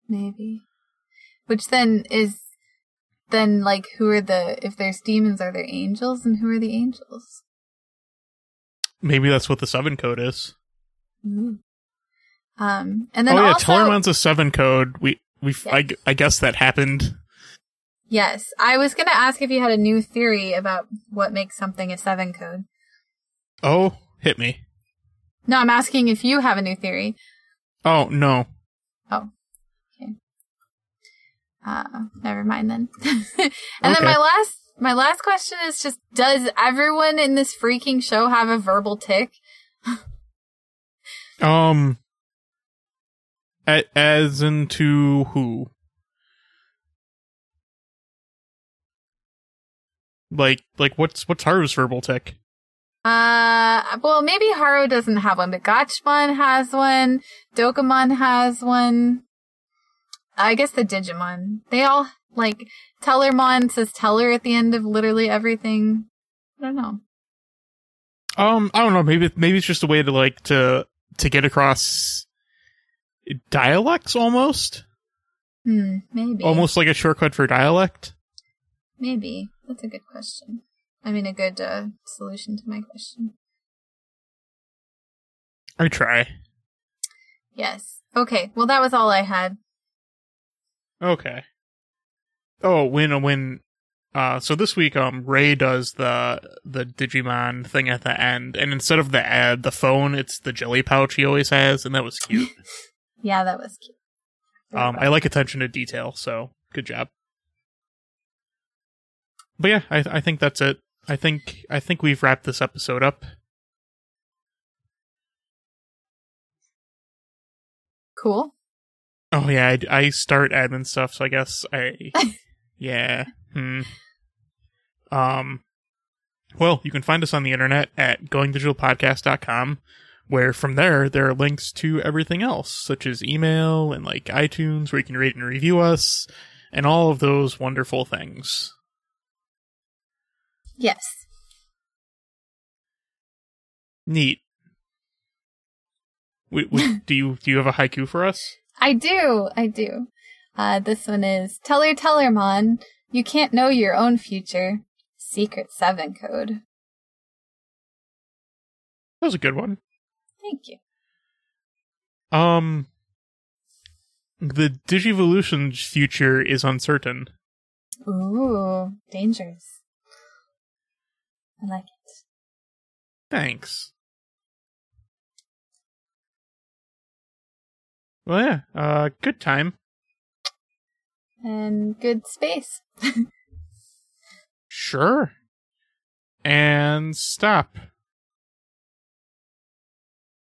Maybe. Which then is then like who are the if there's demons are there angels and who are the angels? Maybe that's what the seven code is. Ooh. Um and then oh yeah, also Tellermon's a seven code. We we I, Yes. I guess that happened. Yes, I was going to ask if you had a new theory about what makes something a 7 code. Oh, hit me. No, I'm asking if you have a new theory. Oh no. Oh. Okay. Uh, never mind then. and then my last my last question is just does everyone in this freaking show have a verbal tick? Um as into who? Like, like what's what's Haru's verbal tic? Uh, well, maybe Haru doesn't have one, but Gatchmon has one. Dokamon has one. I guess the Digimon. They all like Tellermon says Teller at the end of literally everything. I don't know. Um, I don't know. Maybe maybe it's just a way to like to to get across dialects almost, Hmm, maybe. almost like a shortcut for dialect. Maybe. That's a good question. I mean, a good uh, solution to my question. I try. Yes. Okay. Well, that was all I had. Okay. Oh, when when uh so this week um Rei does the the Digimon thing at the end and instead of the ad the phone it's the jelly pouch he always has and that was cute. Yeah, that was cute. um I like attention to detail, so good job. But yeah, I I think that's it. I think I think we've wrapped this episode up. Cool. Oh yeah, I, I start admin stuff, so I guess I yeah. Hmm. Um well, you can find us on the internet at goingdigitalpodcast.com where from there there are links to everything else, such as email and like iTunes where you can rate and review us and all of those wonderful things. Yes. Neat. Do you do you have a haiku for us? I do. I do. Uh, this one is Teller Tellermon. You can't know your own future. Secret 7 code. That was a good one. Thank you. Um, the Digivolution future is uncertain. Ooh, dangerous. I like it. Thanks. Well, yeah, uh, good time. And good space. Sure. And stop.